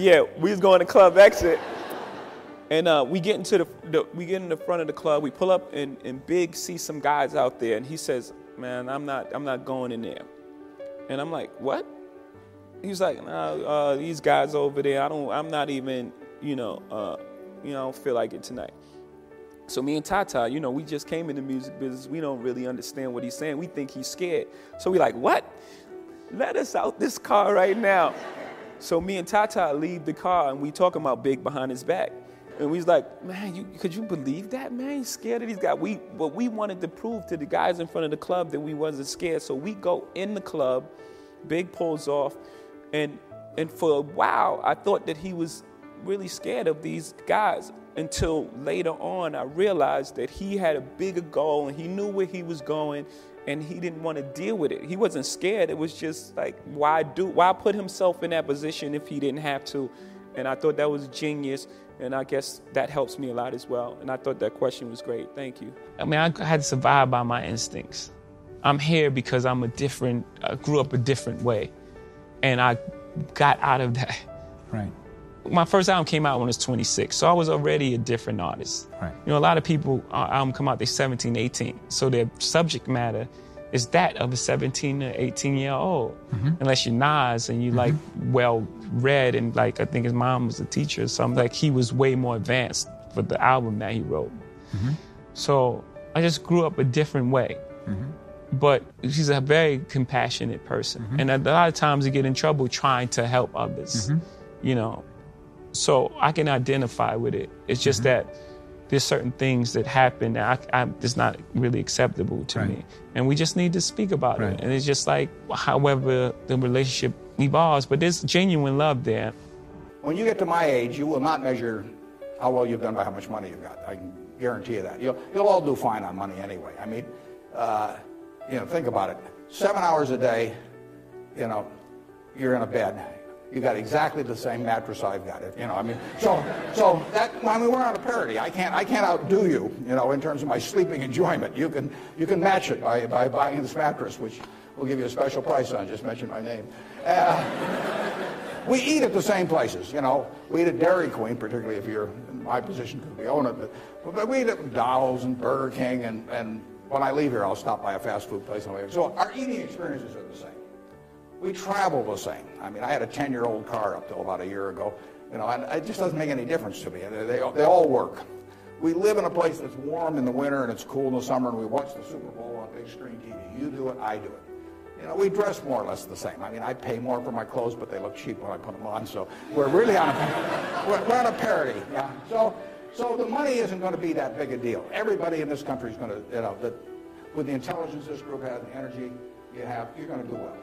yeah, we was going to Club Exit. And uh, we get into the, the, we get in the front of the club. We pull up and, and Big sees some guys out there, and he says, "Man, I'm not I'm not going in there." And I'm like, "What?" He's like, "Nah, uh, these guys over there. I don't. I'm not even. You know. Uh, you know, I don't feel like it tonight." So me and Tata, you know, we just came in the music business. We don't really understand what he's saying. We think he's scared. So we like, "What? Let us out this car right now." So me and Tata leave the car, and we talking about Big behind his back. And we was like, man, you, could you believe that, man? He's scared of these guys. We, but we wanted to prove to the guys in front of the club that we wasn't scared. So we go in the club, Big pulls off, and and for a while I thought that he was really scared of these guys until later on I realized that he had a bigger goal and he knew where he was going and he didn't want to deal with it. He wasn't scared. It was just like why do why put himself in that position if he didn't have to? And I thought that was genius. And I guess that helps me a lot as well. And I thought that question was great. Thank you. I mean, I had to survive by my instincts. I'm here because I'm a different, I grew up a different way. And I got out of that. Right. My first album came out when I was 26, so I was already a different artist. Right. You know, a lot of people, uh, album come out, they're 17, 18. So their subject matter is that of a 17 or 18 year old. Mm-hmm. Unless you're Nas and you mm-hmm. like well read and like I think his mom was a teacher or something. Like he was way more advanced for the album that he wrote. Mm-hmm. So I just grew up a different way. Mm-hmm. But she's a very compassionate person. Mm-hmm. And a lot of times you get in trouble trying to help others. Mm-hmm. You know. So I can identify with it. It's just that there's certain things that happen that I, I, it's not really acceptable to right. me. And we just need to speak about right. it. And it's just like, however the relationship evolves, but there's genuine love there. When you get to my age, you will not measure how well you've done by how much money you've got. I can guarantee you that. You'll, you'll all do fine on money anyway. I mean, uh, you know, think about it. Seven hours a day, you know, you're in a bed you got exactly the same mattress I've got. It, you know, I mean, so so that I mean, we're on a parity. I can't I can't outdo you, you know, in terms of my sleeping enjoyment. You can you can match it by by buying this mattress, which we'll give you a special price on. Just mention my name. Uh, we eat at the same places, you know. We eat at Dairy Queen, particularly if you're in my position because we own it. But, but we eat at McDonald's and Burger King, and, and when I leave here, I'll stop by a fast food place. So our eating experiences are the same we travel the same. I mean, I had a 10-year-old car up till about a year ago, you know, it just doesn't make any difference to me. They, they, they all work. We live in a place that's warm in the winter and it's cool in the summer, and we watch the Super Bowl on big screen TV. You do it, I do it. You know, we dress more or less the same. I mean, I pay more for my clothes, but they look cheap when I put them on. So we're really on a, we're, we're on a parity. Yeah. So, so the money isn't going to be that big a deal. Everybody in this country is going to, you know, that with the intelligence this group has, the energy you have, you're going to do well.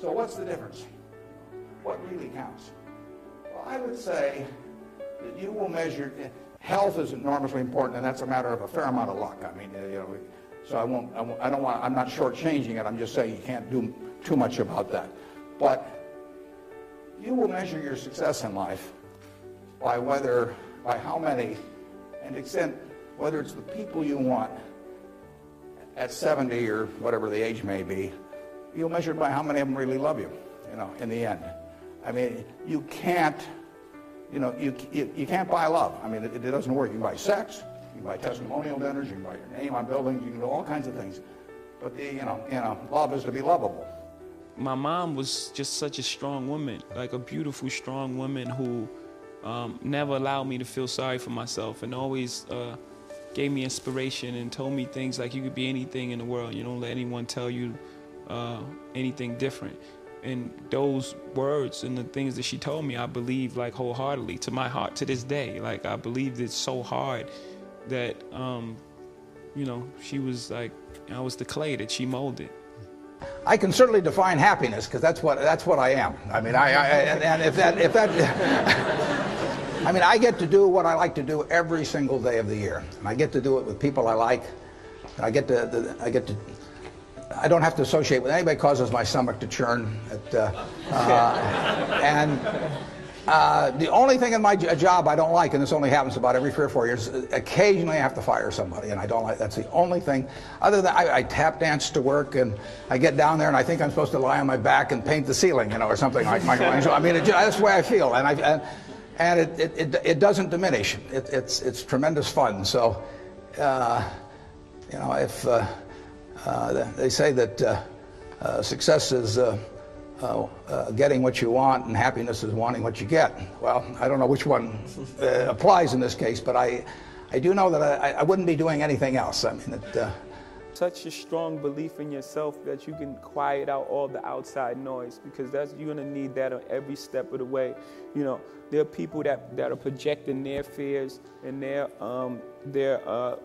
So what's the difference? What really counts? Well, I would say that you will measure health is enormously important, and that's a matter of a fair amount of luck. I mean, uh, you know, so I won't, I, won't, I don't want, I'm not shortchanging it. I'm just saying you can't do too much about that. But you will measure your success in life by whether, by how many, and extent, whether it's the people you want at 70 or whatever the age may be, you'll measure it by how many of them really love you, you know, in the end. I mean, you can't, you know, you, you, you can't buy love. I mean, it, it doesn't work. You can buy sex, you can buy testimonial dinners, you can buy your name on buildings, you can do all kinds of things. But, the, you know, you know, love is to be lovable. My mom was just such a strong woman, like a beautiful, strong woman who um, never allowed me to feel sorry for myself and always uh, gave me inspiration and told me things like you could be anything in the world. You don't let anyone tell you uh, anything different. And those words and the things that she told me, I believe like wholeheartedly to my heart to this day. Like I believed it so hard that, um, you know, she was like, I was the clay that she molded. I can certainly define happiness because that's what that's what I am. I mean, I, I and, and if that if that. I mean, I get to do what I like to do every single day of the year. And I get to do it with people I like. I get to, I get to I don't have to associate with anybody causes my stomach to churn. At, uh, uh, and Uh, the only thing in my job I don't like, and this only happens about every three or four years, occasionally I have to fire somebody, and I don't like. That's the only thing. Other than I, I, tap dance to work, and I get down there, and I think I'm supposed to lie on my back and paint the ceiling, you know, or something like Michelangelo. I mean, it, that's the way I feel, and I and, and it, it, it, it, doesn't diminish. It, it's it's tremendous fun. So, uh, you know, if uh, they say that uh, uh, success is uh, uh, getting what you want and happiness is wanting what you get. Well, I don't know which one uh, applies in this case, but I, I do know that I, I wouldn't be doing anything else. I mean, it, uh, such a strong belief in yourself that you can quiet out all the outside noise because that's you're gonna need that on every step of the way. You know, there are people that, that are projecting their fears and their um, their uh,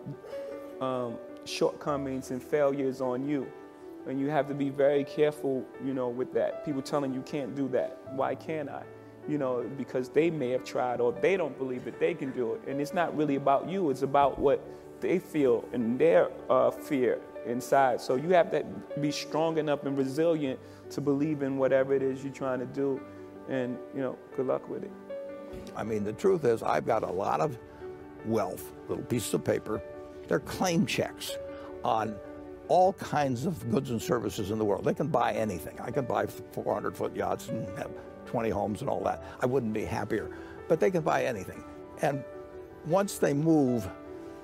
um, shortcomings and failures on you. And you have to be very careful, you know, with that. People telling you can't do that. Why can't I? You know, because they may have tried or they don't believe that they can do it. And it's not really about you, it's about what they feel and their uh, fear inside. So you have to be strong enough and resilient to believe in whatever it is you're trying to do. And, you know, good luck with it. I mean, the truth is, I've got a lot of wealth, little pieces of paper. They're claim checks on all kinds of goods and services in the world. They can buy anything. I can buy 400 foot yachts and have 20 homes and all that. I wouldn't be happier. But they can buy anything. And once they move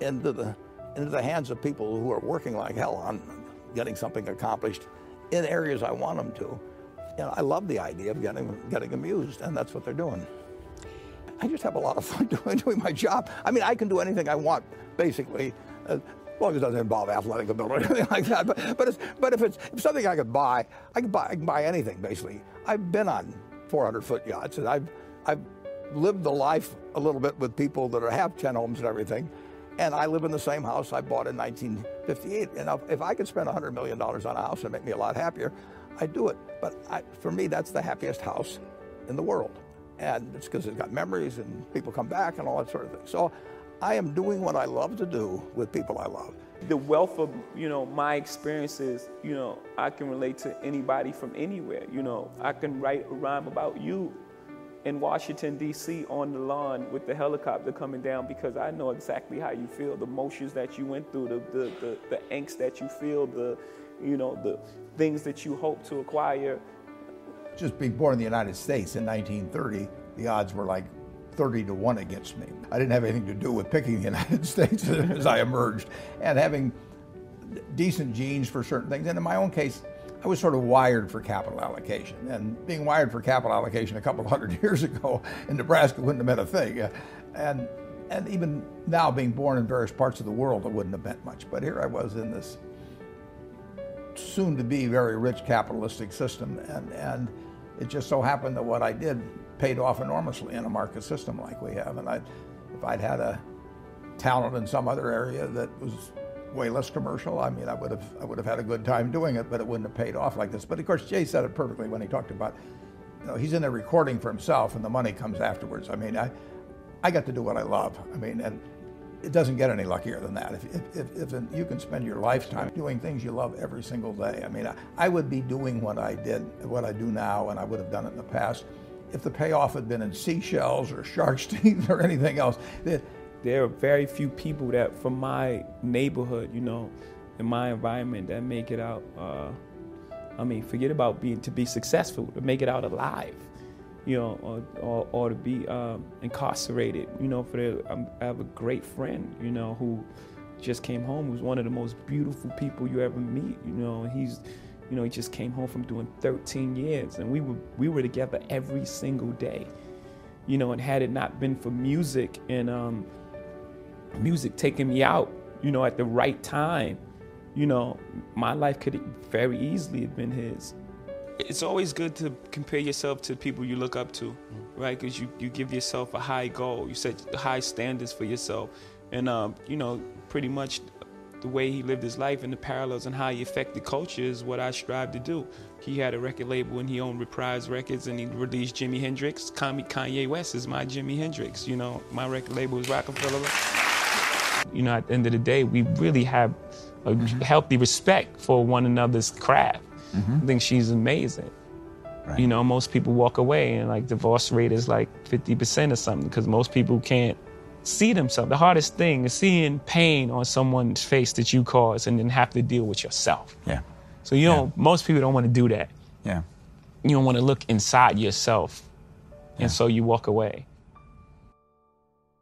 into the, into the hands of people who are working like hell on getting something accomplished in areas I want them to, you know, I love the idea of getting, getting amused, and that's what they're doing. I just have a lot of fun doing, doing my job. I mean, I can do anything I want, basically. Uh, as long as it doesn't involve athletic ability or anything like that. But, but, it's, but if it's if something I could buy, I can buy, I can buy anything, basically. I've been on 400 foot yachts and I've, I've lived the life a little bit with people that have 10 homes and everything. And I live in the same house I bought in 1958. And if I could spend $100 million on a house and make me a lot happier, I'd do it. But I, for me, that's the happiest house in the world. And it's because it's got memories and people come back and all that sort of thing. So I am doing what I love to do with people I love. The wealth of, you know, my experiences, you know, I can relate to anybody from anywhere. You know, I can write a rhyme about you in Washington, D.C. on the lawn with the helicopter coming down because I know exactly how you feel, the emotions that you went through, the, the, the, the angst that you feel, the, you know, the things that you hope to acquire. Just being born in the United States in 1930, the odds were like 30 to 1 against me. I didn't have anything to do with picking the United States as I emerged and having decent genes for certain things. And in my own case, I was sort of wired for capital allocation. And being wired for capital allocation a couple hundred years ago in Nebraska wouldn't have meant a thing. Uh, and, and even now, being born in various parts of the world, it wouldn't have meant much. But here I was in this soon to be very rich capitalistic system. And, and it just so happened that what I did paid off enormously in a market system like we have. And I, if I'd had a talent in some other area that was way less commercial, I mean, I would have I would have had a good time doing it, but it wouldn't have paid off like this. But of course, Jay said it perfectly when he talked about, you know, he's in there recording for himself, and the money comes afterwards. I mean, I I got to do what I love. I mean, and it doesn't get any luckier than that. If, if, if, if, you can spend your lifetime doing things you love every single day, I mean, I, I would be doing what I did, what I do now, and I would have done it in the past if the payoff had been in seashells or shark's teeth or anything else. There are very few people that from my neighborhood, you know, in my environment that make it out. Uh, I mean, forget about being to be successful, to make it out alive, you know, or, or, or to be um, incarcerated. You know, for the, um, I have a great friend, you know, who just came home, who's one of the most beautiful people you ever meet. You know, he's you know, he just came home from doing 13 years, and we were we were together every single day. You know, and had it not been for music and um, music taking me out, you know, at the right time, you know, my life could very easily have been his. It's always good to compare yourself to people you look up to, right? Because you, you give yourself a high goal, you set high standards for yourself, and um, you know, pretty much the way he lived his life and the parallels and how he affected culture is what I strive to do. He had a record label and he owned Reprise Records and he released Jimi Hendrix. Kanye West is my Jimi Hendrix. You know, my record label is Roc-A-Fella. You know, at the end of the day, we really have a mm-hmm. healthy respect for one another's craft. Mm-hmm. I think she's amazing. You know, most people walk away, and like divorce rate is like 50% or something because most people can't see themselves. The hardest thing is seeing pain on someone's face that you caused and then have to deal with yourself. Yeah. So you don't. Most people don't want to do that. Yeah. You don't want to look inside yourself, Yeah. and so you walk away.